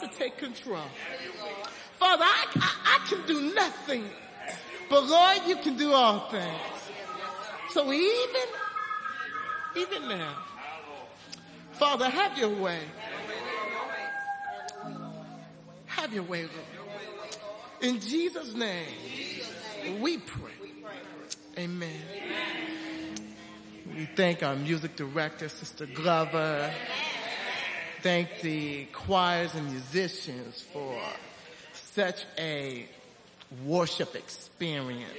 to take control. Father, I, I, I can do nothing, but Lord, you can do all things. So even, even now, Father, have your way. Have your way, Lord. In Jesus' name, we pray. Amen. We thank our music director, Sister Glover. Thank the choirs and musicians for such a worship experience.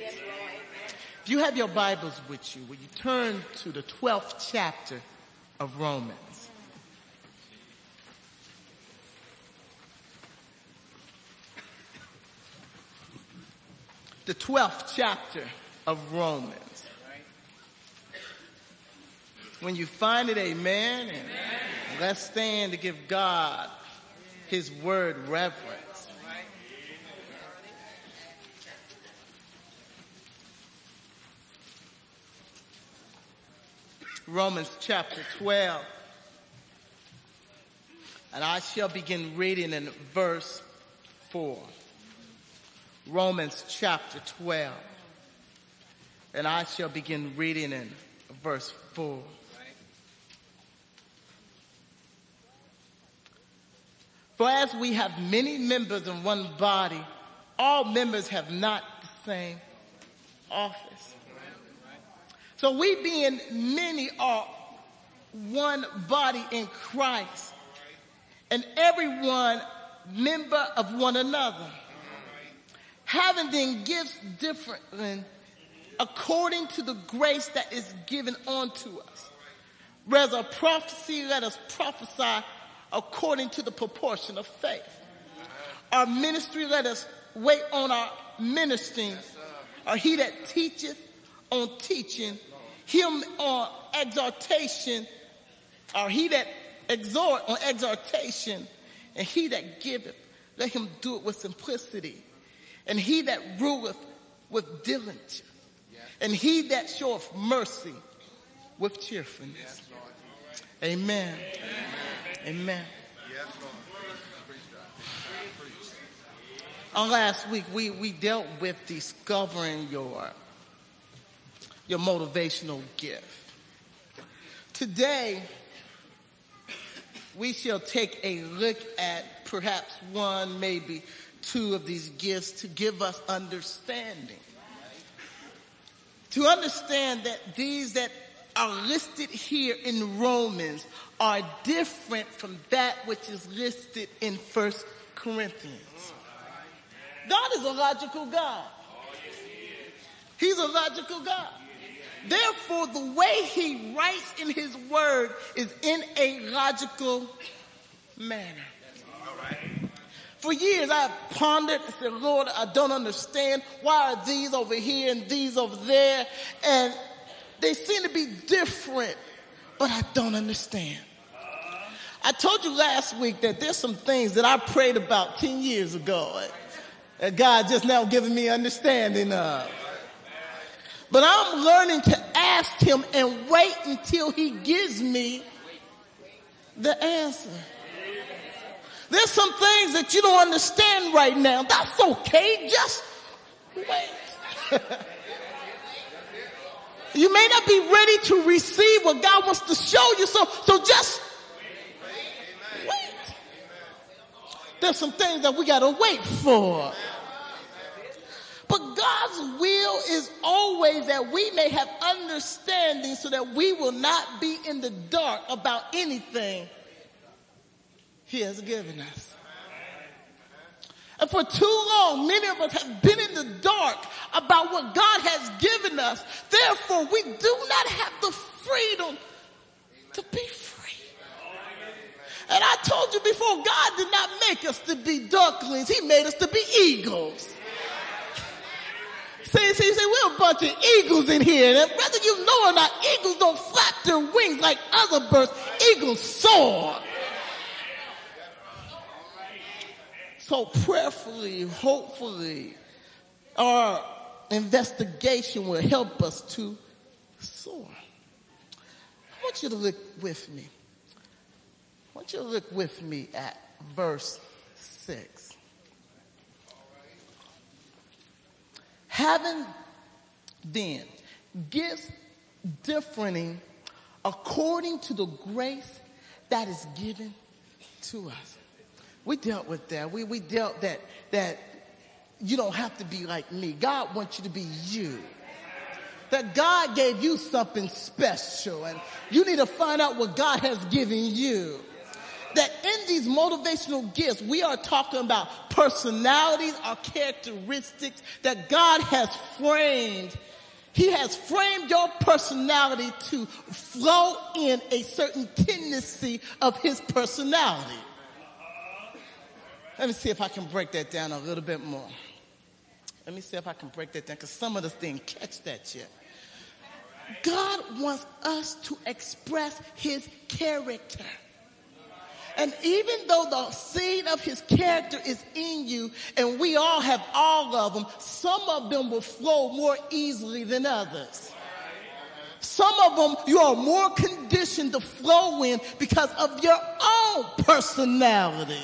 If you have your Bibles with you, will you turn to the 12th chapter of Romans? The 12th chapter of Romans. When you find it, amen. And let's stand to give God his word reverence. Romans chapter 12. And I shall begin reading in verse 4. Romans chapter 12. And I shall begin reading in verse 4. For as we have many members in one body, all members have not the same office. So we being many are one body in Christ and everyone member of one another. Having then gifts differently according to the grace that is given unto us. Whereas a prophecy, let us prophesy according to the proportion of faith. Our ministry, let us wait on our ministering. Or he that teacheth on teaching, him on exhortation, or he that exhort on exhortation, and he that giveth, let him do it with simplicity. And he that ruleth with diligence, and he that showeth mercy with cheerfulness. Amen. Amen. On last week, we, we dealt with discovering your, your motivational gift. Today, we shall take a look at perhaps one, maybe two of these gifts to give us understanding. To understand that these that are listed here in Romans are different from that which is listed in First Corinthians. God is a logical God. He's a logical God. Therefore, the way he writes in his word is in a logical manner. For years I've pondered and said, Lord, I don't understand. Why are these over here and these over there? And they seem to be different, but I don't understand. I told you last week that there's some things that I prayed about 10 years ago that God just now giving me understanding of. But I'm learning to ask him and wait until he gives me the answer. There's some things that you don't understand right now. That's okay. Just wait. you may not be ready to receive what God wants to show you. So, so just wait. There's some things that we got to wait for. But God's will is always that we may have understanding so that we will not be in the dark about anything he has given us. And for too long, many of us have been in the dark about what God has given us. Therefore, we do not have the freedom to be free. And I told you before, God did not make us to be ducklings. He made us to be eagles. See, see, see, we're a bunch of eagles in here. And whether you know or not, eagles don't flap their wings like other birds. Eagles soar. So prayerfully, hopefully, our investigation will help us to soar. I want you to look with me. I want you to look with me at verse 6. Having then gifts differing according to the grace that is given to us. We dealt with that. We, we dealt that, that you don't have to be like me. God wants you to be you. That God gave you something special and you need to find out what God has given you. That in these motivational gifts, we are talking about personalities or characteristics that God has framed he has framed your personality to flow in a certain tendency of his personality. Let me see if I can break that down a little bit more. Let me see if I can break that down because some of us didn't catch that yet. God wants us to express his character. And even though the seed of his character is in you, and we all have all of them, some of them will flow more easily than others. Some of them you are more conditioned to flow in because of your own personality.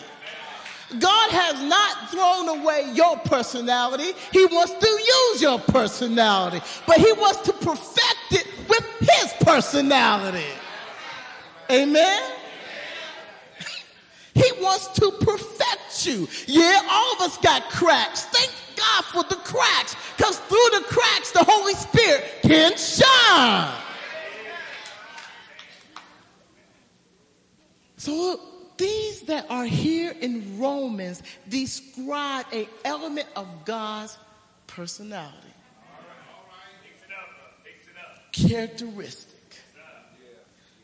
God has not thrown away your personality. He wants to use your personality, but he wants to perfect it with his personality. Amen. He wants to perfect you. Yeah, all of us got cracks. Thank God for the cracks, because through the cracks, the Holy Spirit can shine. So these that are here in Romans describe a element of God's personality. Characteristic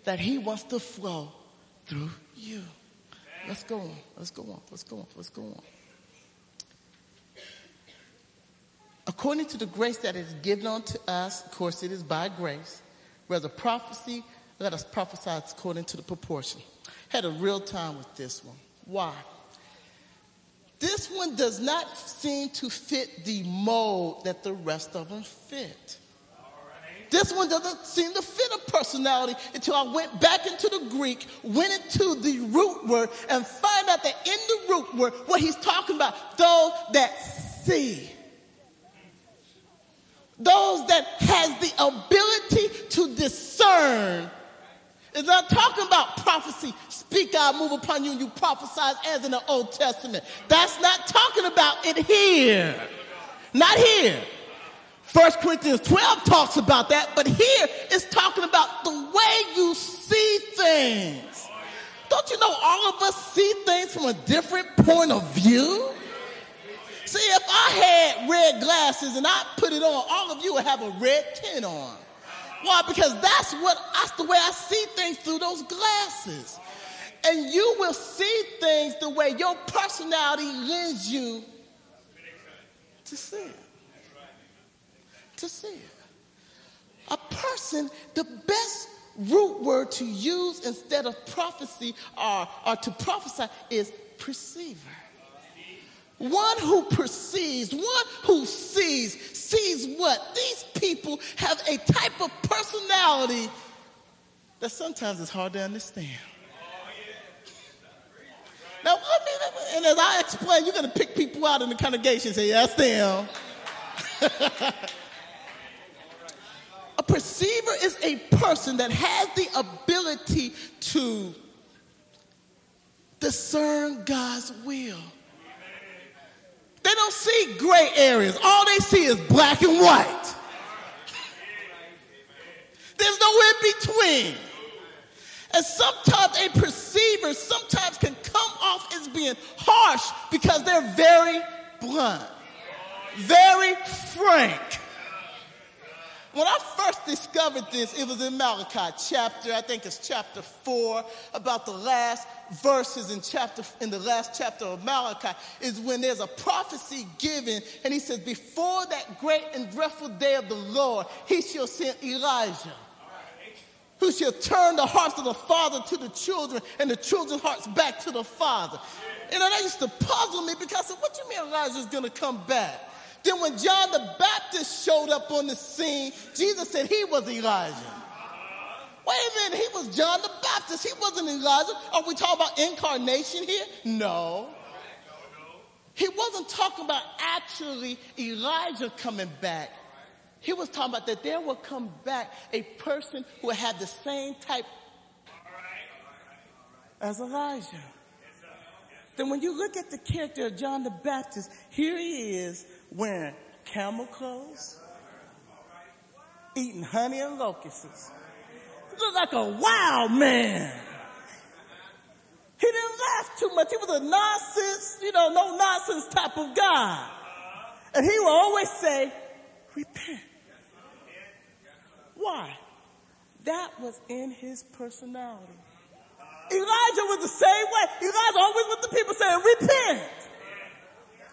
that he wants to flow through you. Let's go on. Let's go on. Let's go on. Let's go on. According to the grace that is given unto us, of course, it is by grace. Whether prophecy, let us prophesy according to the proportion. Had a real time with this one. Why? This one does not seem to fit the mold that the rest of them fit. This one doesn't seem to fit a personality until I went back into the Greek, went into the root word, and find out that in the root word, what he's talking about, those that see. Those that has the ability to discern. It's not talking about prophecy. Speak I move upon you and you prophesy as in the Old Testament. That's not talking about it here. Not here. First Corinthians 12 talks about that, but here it's talking about the way you see things. Don't you know all of us see things from a different point of view? See, if I had red glasses and I put it on, all of you would have a red tint on. Why? Because that's what that's the way I see things through those glasses. And you will see things the way your personality lends you to see it to see it. A person, the best root word to use instead of prophecy or, or to prophesy is perceiver. One who perceives, one who sees, sees what? These people have a type of personality that sometimes it's hard to understand. Now, and as I explain, you're going to pick people out in the congregation and say, yes, them. A perceiver is a person that has the ability to discern God's will. They don't see gray areas. All they see is black and white. There's no in between. And sometimes a perceiver sometimes can off as being harsh because they're very blunt, very frank. When I first discovered this, it was in Malachi chapter, I think it's chapter four, about the last verses in chapter in the last chapter of Malachi, is when there's a prophecy given, and he says, Before that great and dreadful day of the Lord, he shall send Elijah. Who shall turn the hearts of the father to the children and the children's hearts back to the father. And that used to puzzle me because I said, What do you mean Elijah's gonna come back? Then when John the Baptist showed up on the scene, Jesus said he was Elijah. Wait a minute, he was John the Baptist. He wasn't Elijah. Are we talking about incarnation here? No. he wasn't talking about actually Elijah coming back. He was talking about that there will come back a person who had the same type as Elijah. Then when you look at the character of John the Baptist, here he is wearing camel clothes, eating honey and locusts. He looked like a wild man. He didn't laugh too much. He was a nonsense, you know, no nonsense type of guy. And he would always say, repent. Why? That was in his personality. Elijah was the same way. Elijah always with the people saying, repent.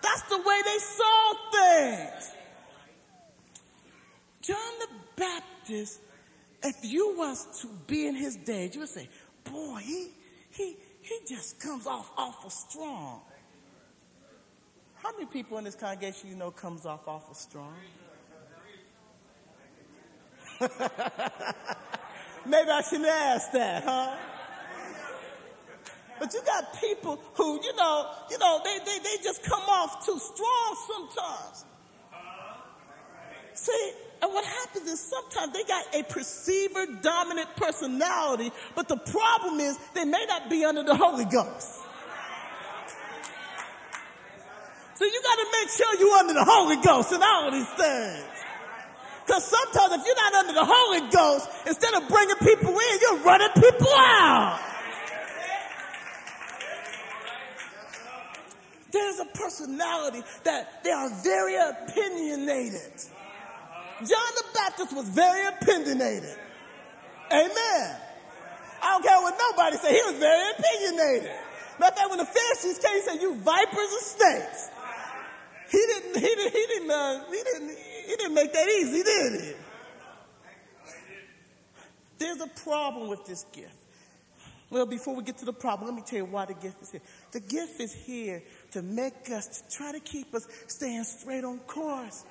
That's the way they saw things. John the Baptist, if you was to be in his day, you would say, boy, he, he, he just comes off awful strong. How many people in this congregation you know comes off awful strong? Maybe I shouldn't ask that, huh? But you got people who, you know, you know, they, they, they just come off too strong sometimes. See, and what happens is sometimes they got a perceiver dominant personality, but the problem is they may not be under the Holy Ghost. So you got to make sure you're under the Holy Ghost and all these things. Because sometimes if you're not under the Holy Ghost, instead of bringing people in, you're running people out. There's a personality that they are very opinionated. John the Baptist was very opinionated. Amen. I don't care what nobody said. He was very opinionated. Matter of fact, when the Pharisees came, he said, "You vipers and snakes." He didn't. He didn't. He didn't. Uh, he didn't. He didn't make that easy, did he? There's a problem with this gift. Well, before we get to the problem, let me tell you why the gift is here. The gift is here to make us, to try to keep us staying straight on course.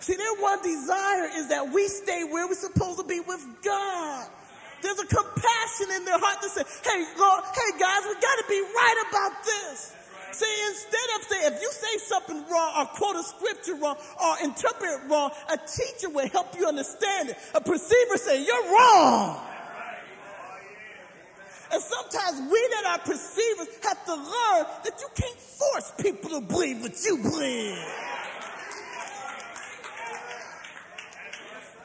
See, their one desire is that we stay where we're supposed to be with God. There's a compassion in their heart to say, hey, Lord, hey guys, we gotta be of saying, if you say something wrong or quote a scripture wrong or interpret it wrong, a teacher will help you understand it. A perceiver say, you're wrong. And sometimes we that are perceivers have to learn that you can't force people to believe what you believe.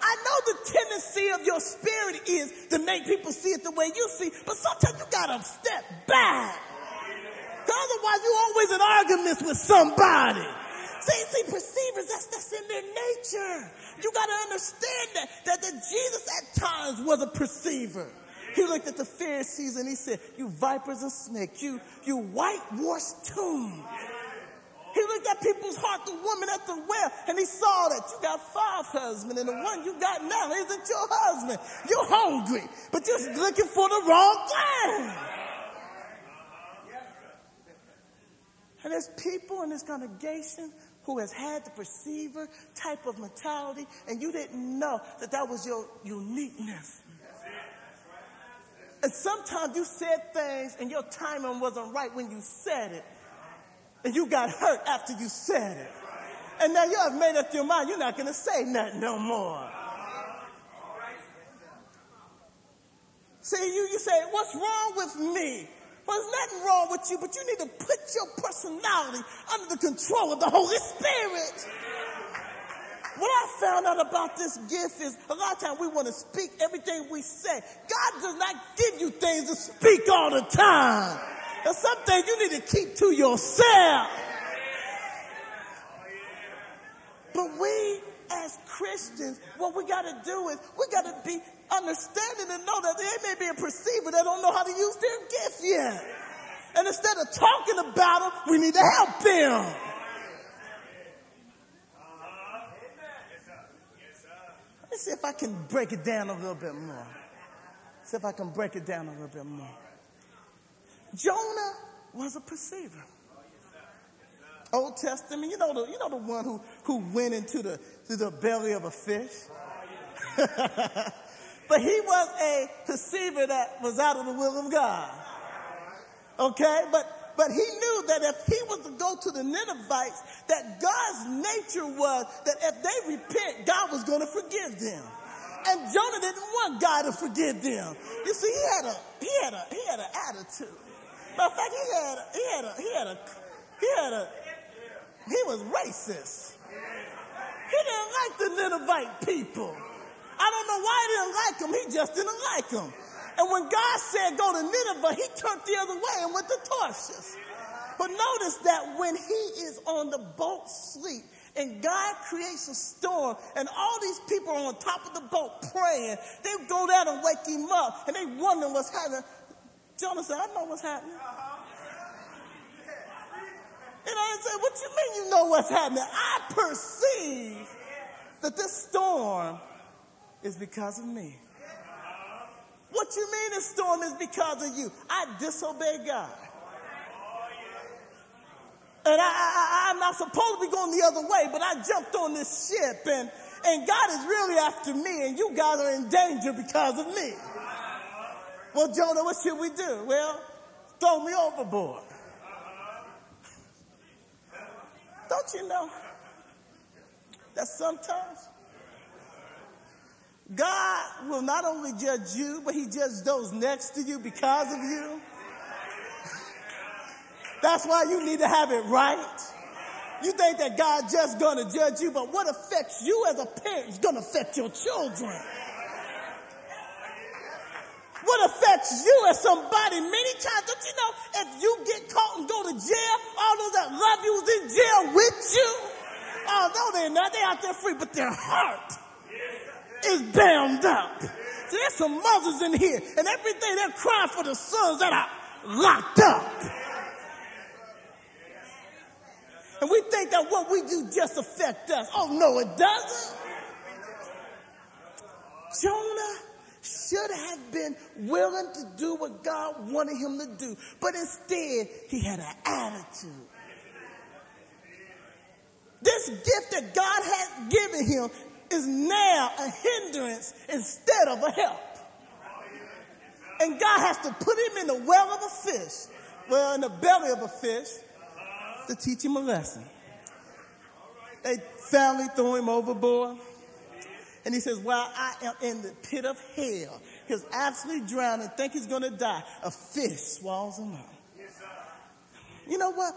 I know the tendency of your spirit is to make people see it the way you see, but sometimes you gotta step back. Otherwise, you're always in arguments with somebody. See, see, perceivers, that's, that's in their nature. You gotta understand that, that, that Jesus at times was a perceiver. He looked at the Pharisees and he said, you vipers and snakes, you, you whitewashed tomb. He looked at people's heart, the woman at the well, and he saw that you got five husbands, and the one you got now isn't your husband. You're hungry, but you're looking for the wrong thing. And there's people in this congregation who has had the perceiver type of mentality, and you didn't know that that was your uniqueness. And sometimes you said things and your timing wasn't right when you said it and you got hurt after you said it. And now you have made up your mind, you're not going to say nothing no more. See, you, you say, what's wrong with me? Well, there's nothing wrong with you, but you need to put your personality under the control of the Holy Spirit. What I found out about this gift is a lot of times we want to speak everything we say. God does not give you things to speak all the time. There's something you need to keep to yourself. But we as Christians, what we got to do is we got to be understanding and know that they may be a perceiver that don't know how to use their gift yet. And instead of talking about them, we need to help them. Let's see if I can break it down a little bit more. See if I can break it down a little bit more. Jonah was a perceiver. Old Testament, you know the, you know the one who, who went into the, to the belly of a fish? but he was a perceiver that was out of the will of God. Okay? But But he knew that if he was to go to the Ninevites, that God's nature was that if they repent, God was going to forgive them. And Jonah didn't want God to forgive them. You see, he had a he had a he had an attitude. Matter of fact, he had a, he had a he had a he had a he was racist. He didn't like the Ninevite people. I don't know why he didn't like him. He just didn't like him. And when God said go to Nineveh, he turned the other way and went to Tarshish. But notice that when he is on the boat sleep, and God creates a storm, and all these people are on top of the boat praying. They go down and wake him up, and they wonder what's happening. Jonah said, I know what's happening. And I said, What you mean you know what's happening? I perceive that this storm is because of me. What you mean the storm is because of you? I disobeyed God. And I, am not supposed to be going the other way, but I jumped on this ship and, and God is really after me and you guys are in danger because of me. Well, Jonah, what should we do? Well, throw me overboard. Don't you know that sometimes God will not only judge you, but he judges those next to you because of you? That's why you need to have it right. You think that God just gonna judge you, but what affects you as a parent is gonna affect your children. What affects you as somebody many times, don't you know, if you get caught and go to jail, all those that love you is in jail with you. No, they're not. They're out there free, but their heart is bound up. See, there's some mothers in here, and everything they're crying for the sons that are locked up. And we think that what we do just affect us. Oh, no, it doesn't. Jonah should have been willing to do what God wanted him to do, but instead he had an attitude. This gift that God has given him is now a hindrance instead of a help. And God has to put him in the well of a fish, well, in the belly of a fish, to teach him a lesson. They finally threw him overboard. And he says, While I am in the pit of hell, he's absolutely drowning, think he's going to die. A fish swallows him up. You know what?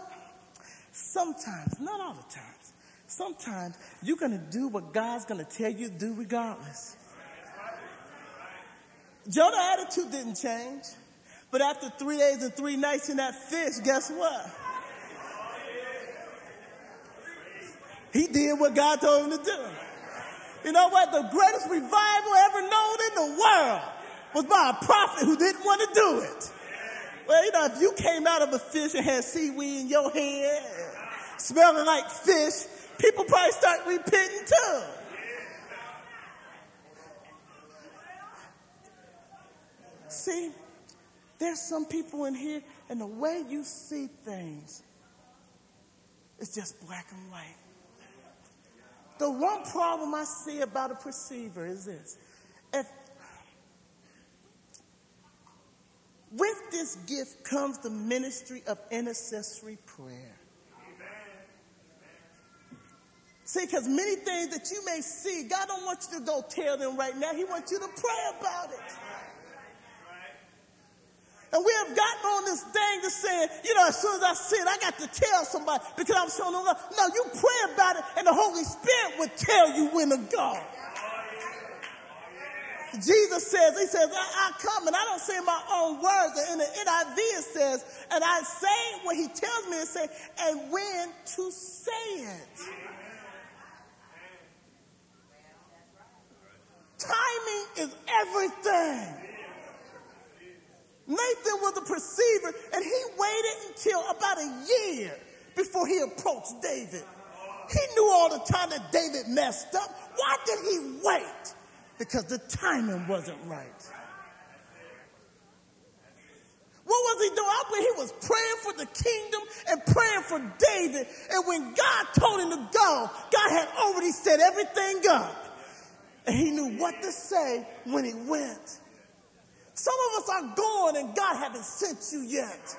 Sometimes, not all the times, sometimes you're going to do what God's going to tell you to do regardless. Jonah's attitude didn't change. But after three days and three nights in that fish, guess what? He did what God told him to do. You know what? The greatest revival ever known in the world was by a prophet who didn't want to do it. Well, you know, if you came out of a fish and had seaweed in your head, smelling like fish, people probably start repenting too. See, there's some people in here, and the way you see things is just black and white. The one problem I see about a perceiver is this. If with this gift comes the ministry of intercessory prayer. See, because many things that you may see, God don't want you to go tell them right now. He wants you to pray about it. And we have gotten on this thing to say, you know, as soon as I it, I got to tell somebody because I'm showing them love. No, you pray about it and the Holy Spirit will tell you when to go. Jesus says, He says, I, I, come and I don't say my own words. And in the NIV it says, and I say what He tells me to say and when to say it. Timing is everything. Nathan was a perceiver, and he waited until about a year before he approached David. He knew all the time that David messed up. Why did he wait? Because the timing wasn't right. What was he doing? I believe he was praying for the kingdom and praying for David. And when God told him to go, God had already set everything up. And he knew what to say when he went. Some of us are gone and God hasn't sent you yet.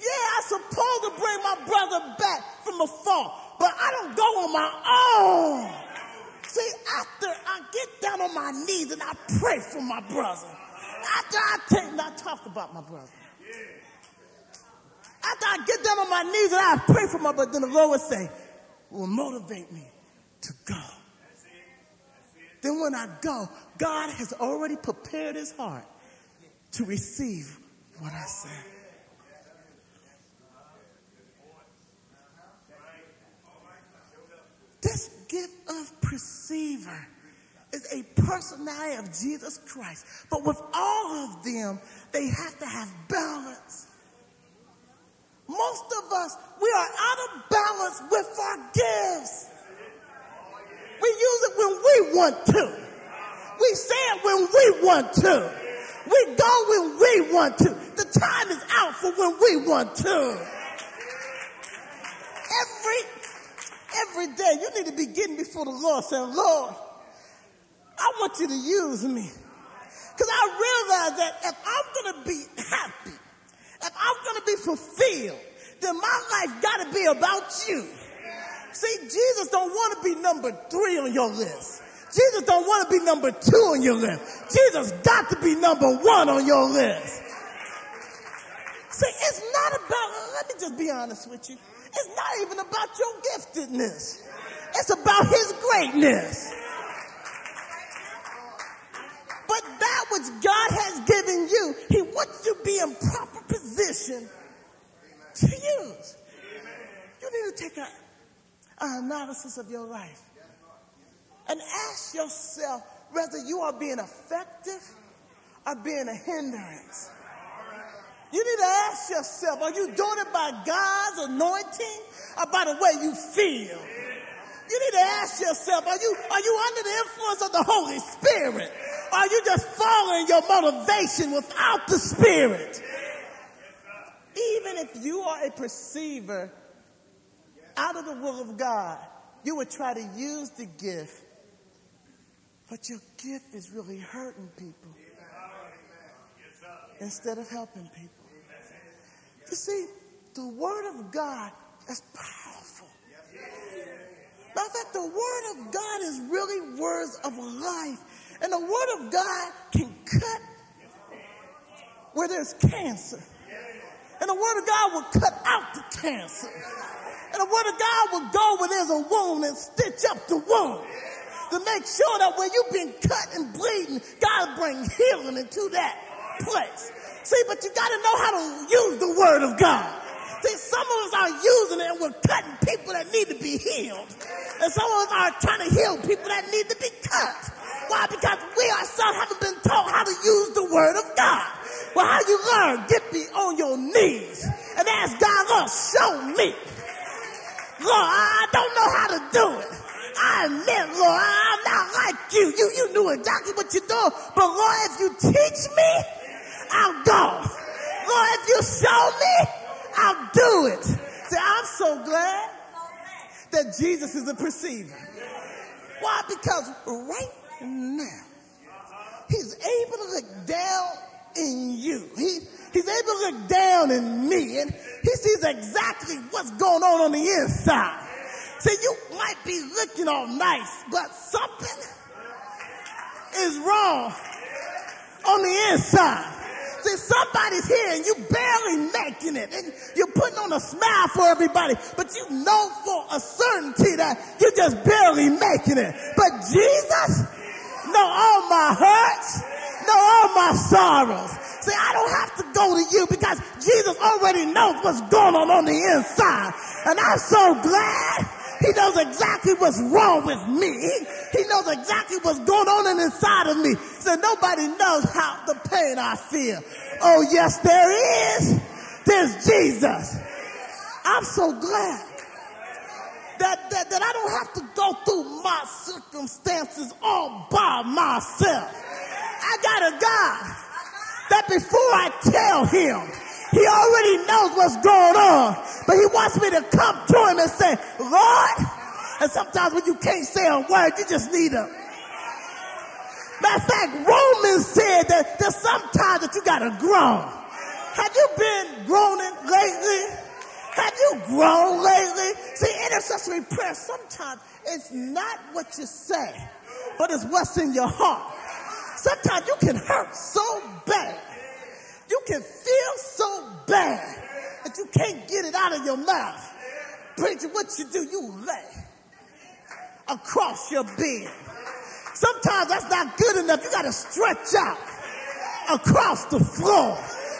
Yeah, I'm supposed to bring my brother back from afar, but I don't go on my own. See, after I get down on my knees and I pray for my brother, after I take, and I talk about my brother. After I get down on my knees and I pray for my brother, then the Lord will say, will motivate me to go. Then when I go, God has already prepared his heart to receive what I say. This gift of perceiver is a personality of Jesus Christ. But with all of them, they have to have balance. Most of us, we are out of balance with our gifts. We use it when we want to. We say it when we want to. We go when we want to. The time is out for when we want to. Every every day you need to be getting before the Lord saying, Lord, I want you to use me. Because I realize that if I'm going to be happy, if I'm going to be fulfilled, then my life got to be about you. See, Jesus don't want to be number three on your list. Jesus don't want to be number two on your list. Jesus got to be number one on your list. See, it's not about, let me just be honest with you. It's not even about your giftedness. It's about his greatness. But that which God has given you, he wants you to be in proper position to use. You need to take a, an analysis of your life and ask yourself whether you are being effective or being a hindrance. You need to ask yourself, are you doing it by God's anointing or by the way you feel? You need to ask yourself, are you, are you under the influence of the Holy Spirit? Or are you just following your motivation without the Spirit? Even if you are a perceiver out of the will of God, you would try to use the gift, but your gift is really hurting people instead of helping people. You see, the Word of God is powerful. Matter fact, the Word of God is really words of life. And the Word of God can cut where there's cancer. And the Word of God will cut out the cancer. And the Word of God will go where there's a wound and stitch up the wound. To make sure that when you've been cut and bleeding, God will bring healing into that place. See, but you got to know how to use the word of God. See, some of us are using it and we're cutting people that need to be healed. And some of us are trying to heal people that need to be cut. Why? Because we ourselves haven't been taught how to use the word of God. Well, how you learn? Get me on your knees and ask God, Lord, show me. Lord, I don't know how to do it. I admit, Lord, I'm not like you. You, you knew exactly what you're doing. But Lord, if you teach me, I'll go. Lord, if you show me, I'll do it. See, I'm so glad that Jesus is a perceiver. Why? Because right now, he's able to look down in you. He, he's able to look down in me and he sees exactly what's going on on the inside. See, you might be looking all nice, but something is wrong on the inside. See, somebody's here and you barely making it and you're putting on a smile for everybody, but you know for a certainty that you're just barely making it. But Jesus know all my hurts, know all my sorrows. See, I don't have to go to you because Jesus already knows what's going on on the inside. And I'm so glad he knows exactly what's wrong with me. He knows exactly what's going on in inside of me. So nobody knows how the pain I feel. Oh yes, there is. There's Jesus. I'm so glad that, that, that I don't have to go through my circumstances all by myself. I got a God that before I tell him, he already knows what's going on, but he wants me to come to him and say, Lord, and sometimes when you can't say a word, you just need a. Matter of fact, Romans said that there's sometimes that you gotta groan. Have you been groaning lately? Have you grown lately? See, intercessory prayer sometimes it's not what you say, but it's what's in your heart. Sometimes you can hurt so bad. You can feel so bad that you can't get it out of your mouth. Preacher, what you do, you lay across your bed. Sometimes that's not good enough. You got to stretch out across the floor.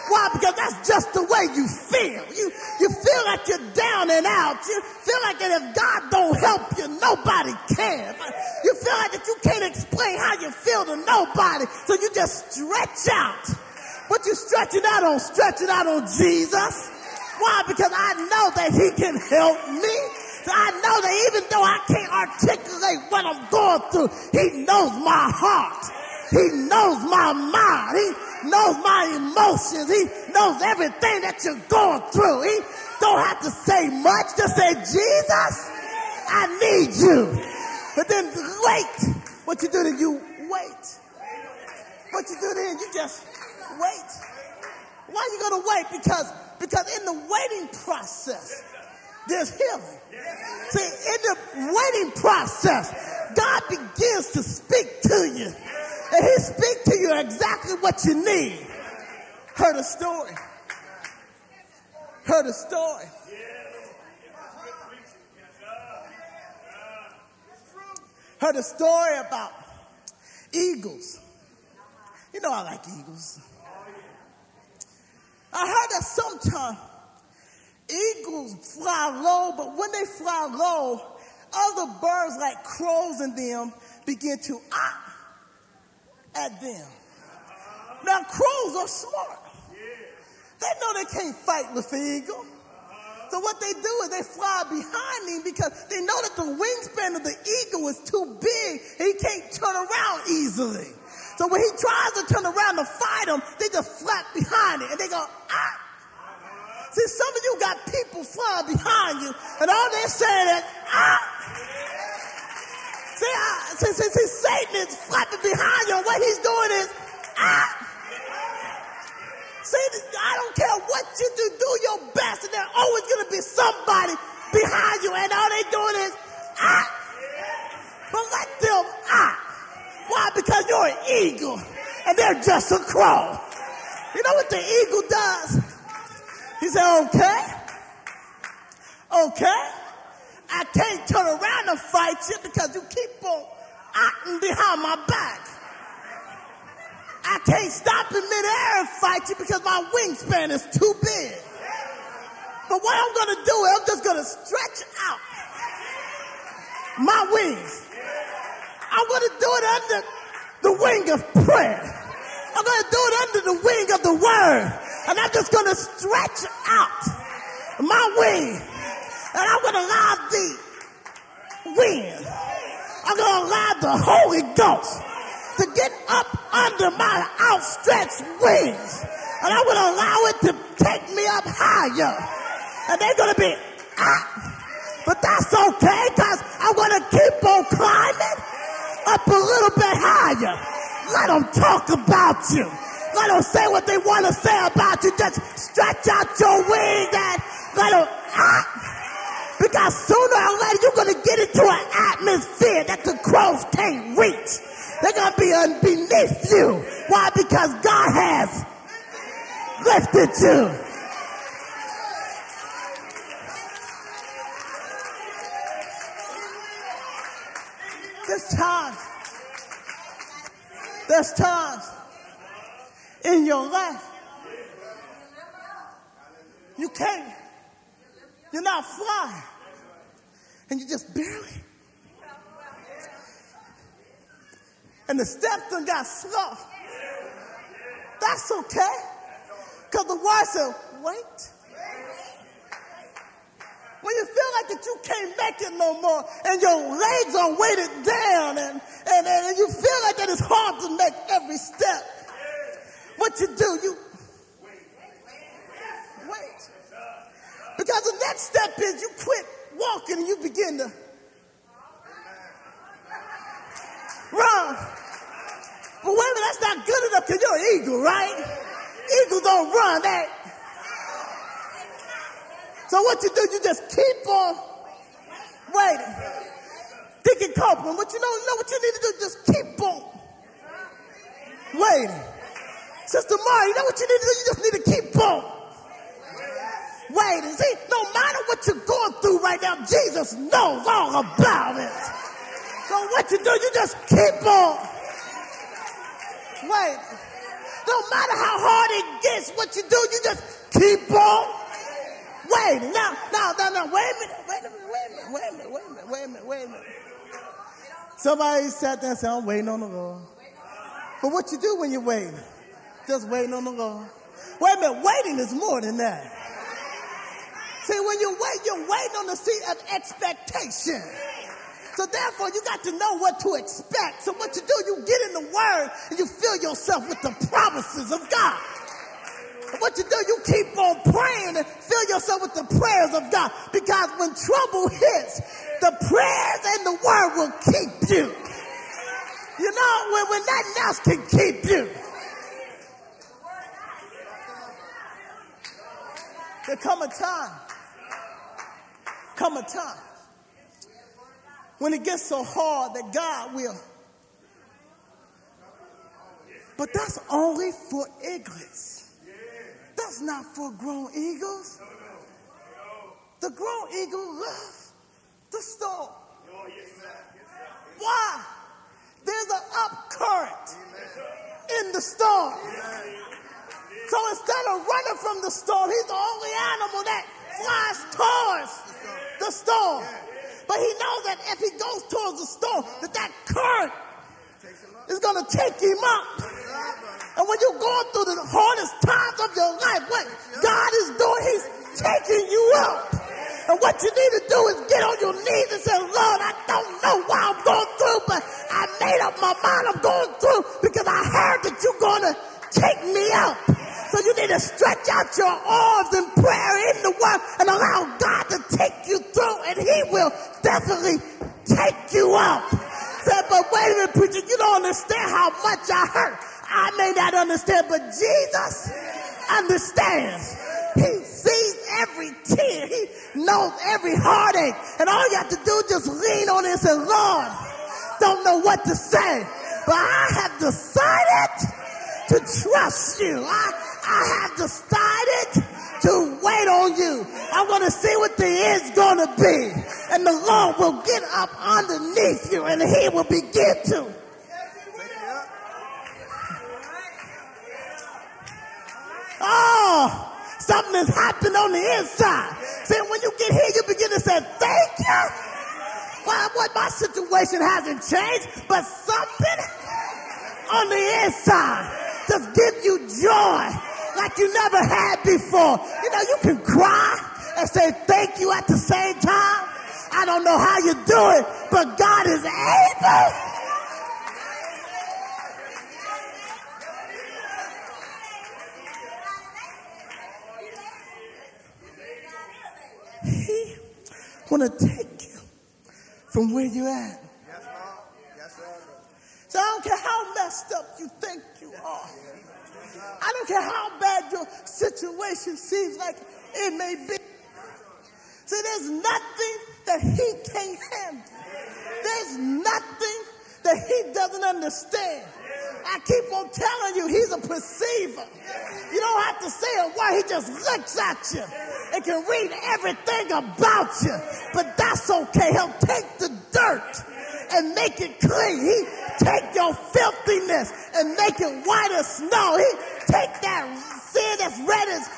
Why? Because that's just the way you feel. You, you feel like you're down and out. You feel like that if God don't help you, nobody can. You feel like that you can't explain how you feel to nobody. So you just stretch out. But you stretch it out on, stretch it out on Jesus. Why? Because I know that he can help me. I know that even though I can't articulate what I'm going through, he knows my heart. He knows my mind. He knows my emotions. He knows everything that you're going through. He don't have to say much. Just say, Jesus, I need you. But then wait. What you do then? You wait. What you do then? You just wait. Why are you going to wait? Because because in the waiting process, there's healing. See, in the waiting process, God begins to speak to you. And he speaks to you exactly what you need. Heard a story. Heard a story. Heard a story about eagles. You know I like eagles. I heard that sometimes eagles fly low, but when they fly low, other birds like crows and them begin to ah at them. Now crows are smart. They know they can't fight with the eagle. So what they do is they fly behind him because they know that the wingspan of the eagle is too big and he can't turn around easily. So when he tries to turn around to fight them, they just flap behind it and they go, ah. See, some of you got people flying behind you and all they're saying is, ah. See, I, see, see, see, Satan is flapping behind you and what he's doing is, ah. See, I don't care what you do, do your best and there's always going to be somebody behind you and all they're doing is, ah. But let them, ah. Why? Because you're an eagle and they're just a crow. You know what the eagle does? He said, okay, okay, I can't turn around and fight you because you keep on acting behind my back. I can't stop in midair and fight you because my wingspan is too big. But what I'm going to do is I'm just going to stretch out my wings I'm going to do it under the wing of prayer. I'm going to do it under the wing of the word. And I'm just going to stretch out my wing. And I'm going to allow the wind. I'm going to allow the Holy Ghost to get up under my outstretched wings. And I'm going to allow it to take me up higher. And they're going to be, ah. But that's okay because I'm going to keep on climbing up a little bit higher. Let them talk about you. Let them say what they want to say about you. Just stretch out your wings lifted you. There's times, there's times in your life you can't, you're not flying, and you just barely. And the steps done got slow. That's okay. Because the word said, wait. When you feel like that you can't make it no more and your legs are weighted down and, and, and you feel like that it's hard to make every step. What you do, you wait. Because the next step is you quit walking and you begin to run. But wait a minute, that's not good enough because you're an eagle, right? Eagles don't run. That. So what you do, you just keep on waiting. Deacon Copeland, what you know, know what you need to do? Just keep on waiting. Sister Mara, you know what you need to do? You just need to keep on waiting. See, no matter what you're going through right now, Jesus knows all about it. So what you do, you just keep on waiting. No matter how hard it gets, what you do, you just keep on waiting. Now, now, now, now, wait a minute, wait a minute, wait a minute, wait a minute, wait a minute, wait a minute, wait. Somebody sat there and said, I'm waiting on the Lord. But what you do when you're waiting? Just waiting on the Lord. Wait a minute, waiting is more than that. See, when you wait, you're waiting on the seat of expectation. So therefore, you got to know what to expect. So what you do, you get in the Word and you fill yourself with the promises of God. And what you do, you keep on praying and fill yourself with the prayers of God. Because when trouble hits, the prayers and the Word will keep you. You know, when, when nothing else can keep you. There come a time, come a time when it gets so hard that God will. But that's only for eaglets. That's not for grown eagles. The grown eagle loves the storm. Why? There's an up current in the storm. So instead of running from the storm, he's the only animal that flies towards the storm. But he knows that if he goes towards the storm, that that current is going to take him up. And when you're going through the hardest times of your life, what God is doing, he's taking you up. And what you need to do is get on your knees and say, Lord, I don't know why I'm going through, but I made up my mind I'm going through because I heard that you're going to take me out. So you need to stretch out your arms in prayer in the word and allow God to take you through and he will definitely take you out. Said, but wait a minute, preacher, you don't understand how much I hurt. I may not understand, but Jesus understands. He sees every tear. He knows every heartache. And all you have to do is just lean on it and say, Lord, don't know what to say, but I have decided to trust you. I, I have decided to wait on you. I'm going to see what the end's going to be. And the Lord will get up underneath you and he will begin to. Oh, something has happened on the inside. See, when you get here, you begin to say, thank you. Well, what my situation hasn't changed, but something on the inside just give you joy like you never had before. You know, you can cry and say thank you at the same time. I don't know how you do it, but God is able. He want to take you from where you're at. So I don't care how messed up you think you are. I don't care how bad your situation seems like it may be. See, there's nothing that he can't handle. There's nothing that he doesn't understand. I keep on telling you, he's a perceiver. You don't have to say a word. He just looks at you and can read everything about you. But that's okay. He'll take the dirt and make it clean. He take your filthiness and make it white as snow. He take that sin that's red as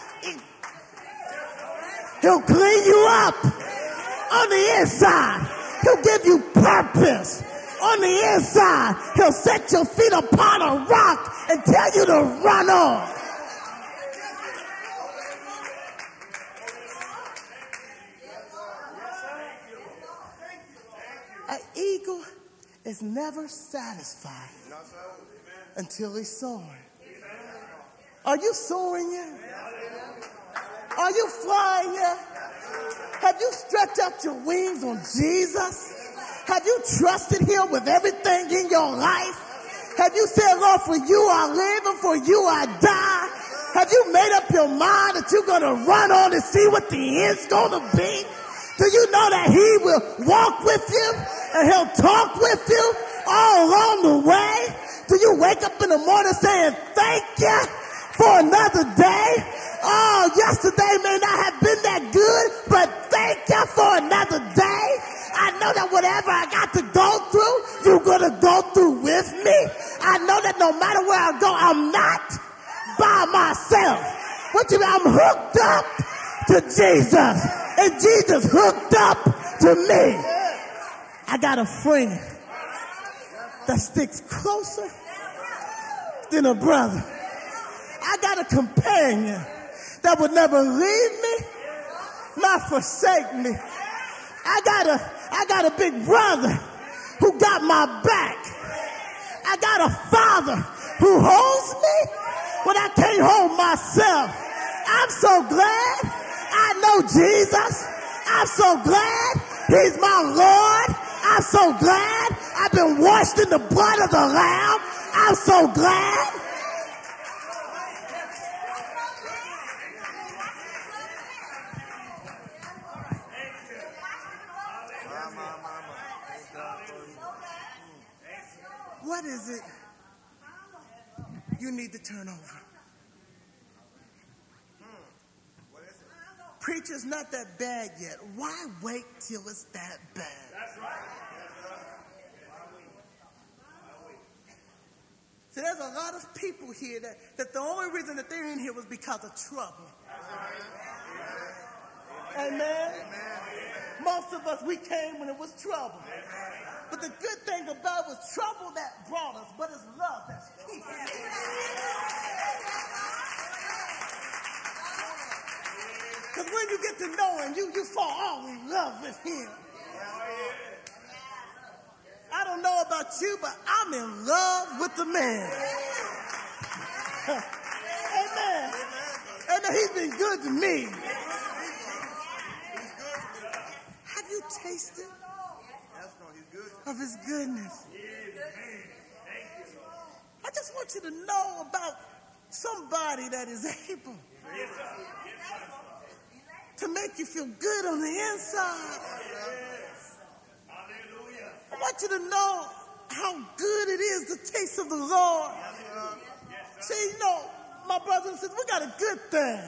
He'll clean you up on the inside. He'll give you purpose on the inside. He'll set your feet upon a rock and tell you to run on. Is never satisfied until he's soaring. Are you soaring yet? Are you flying yet? Have you stretched out your wings on Jesus? Have you trusted him with everything in your life? Have you said, Lord, for you I live and for you I die? Have you made up your mind that you're going to run on to see what the end's going to be? Do you know that he will walk with you and he'll talk with you all along the way? Do you wake up in the morning saying, thank you for another day? Oh, yesterday may not have been that good, but thank you for another day. I know that whatever I got to go through, you're going to go through with me. I know that no matter where I go, I'm not by myself. What you mean? I'm hooked up to Jesus. And Jesus hooked up to me. I got a friend that sticks closer than a brother. I got a companion that would never leave me, not forsake me. I got a, I got a big brother who got my back. I got a father who holds me when I can't hold myself. I'm so glad I know Jesus. I'm so glad he's my Lord. I'm so glad I've been washed in the blood of the Lamb. I'm so glad. What is it you need to turn over? Preacher's not that bad yet. Why wait till it's that bad? See, there's a lot of people here that, that the only reason that they're in here was because of trouble. Amen. Most of us, we came when it was trouble. But the good thing about it was trouble that brought us, but it's love that's keeping us. Because when you get to know him, you, you fall all in love with him. Don't know about you, but I'm in love with the man. Amen. Amen. He's been good to me. Have you tasted of his goodness? I just want you to know about somebody that is able to make you feel good on the inside. I want you to know how good it is to taste of the Lord. See, you know, my brothers and sisters, we got a good thing.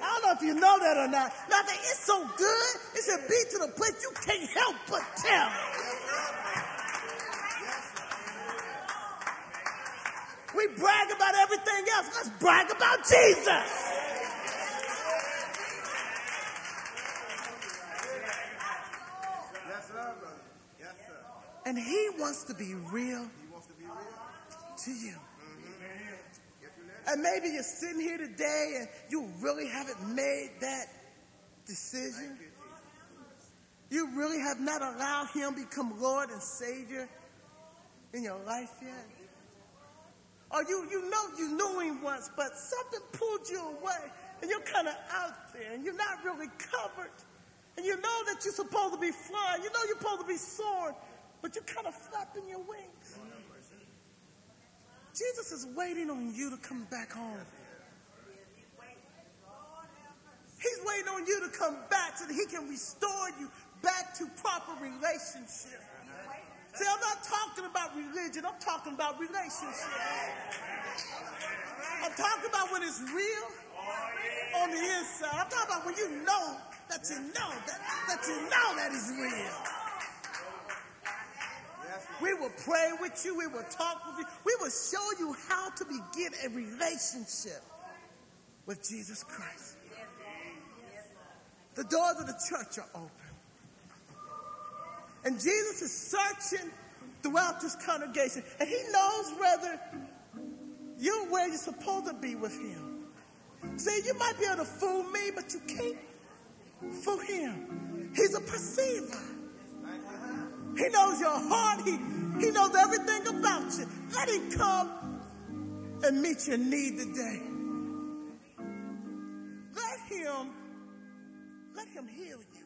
I don't know if you know that or not. That it's so good, it should be to the place you can't help but tell. We brag about everything else. Let's brag about Jesus. And he wants to be real to you. And maybe you're sitting here today and you really haven't made that decision. You really have not allowed him to become Lord and Savior in your life yet. Or you, you know you knew him once, but something pulled you away and you're kind of out there and you're not really covered. And you know that you're supposed to be flying. You know you're supposed to be soaring, but you're kind of flapping your wings. Jesus is waiting on you to come back home. He's waiting on you to come back so that he can restore you back to proper relationship. See, I'm not talking about religion, I'm talking about relationship. I'm talking about when it's real on the inside. I'm talking about when you know that you know that, that you know that it's real. We will pray with you. We will talk with you. We will show you how to begin a relationship with Jesus Christ. The doors of the church are open. And Jesus is searching throughout this congregation. And he knows whether you're where you're supposed to be with him. See, you might be able to fool me, but you can't fool him. He's a perceiver. He knows your heart. He, he knows everything about you. Let him come and meet your need today. Let him, let him heal you.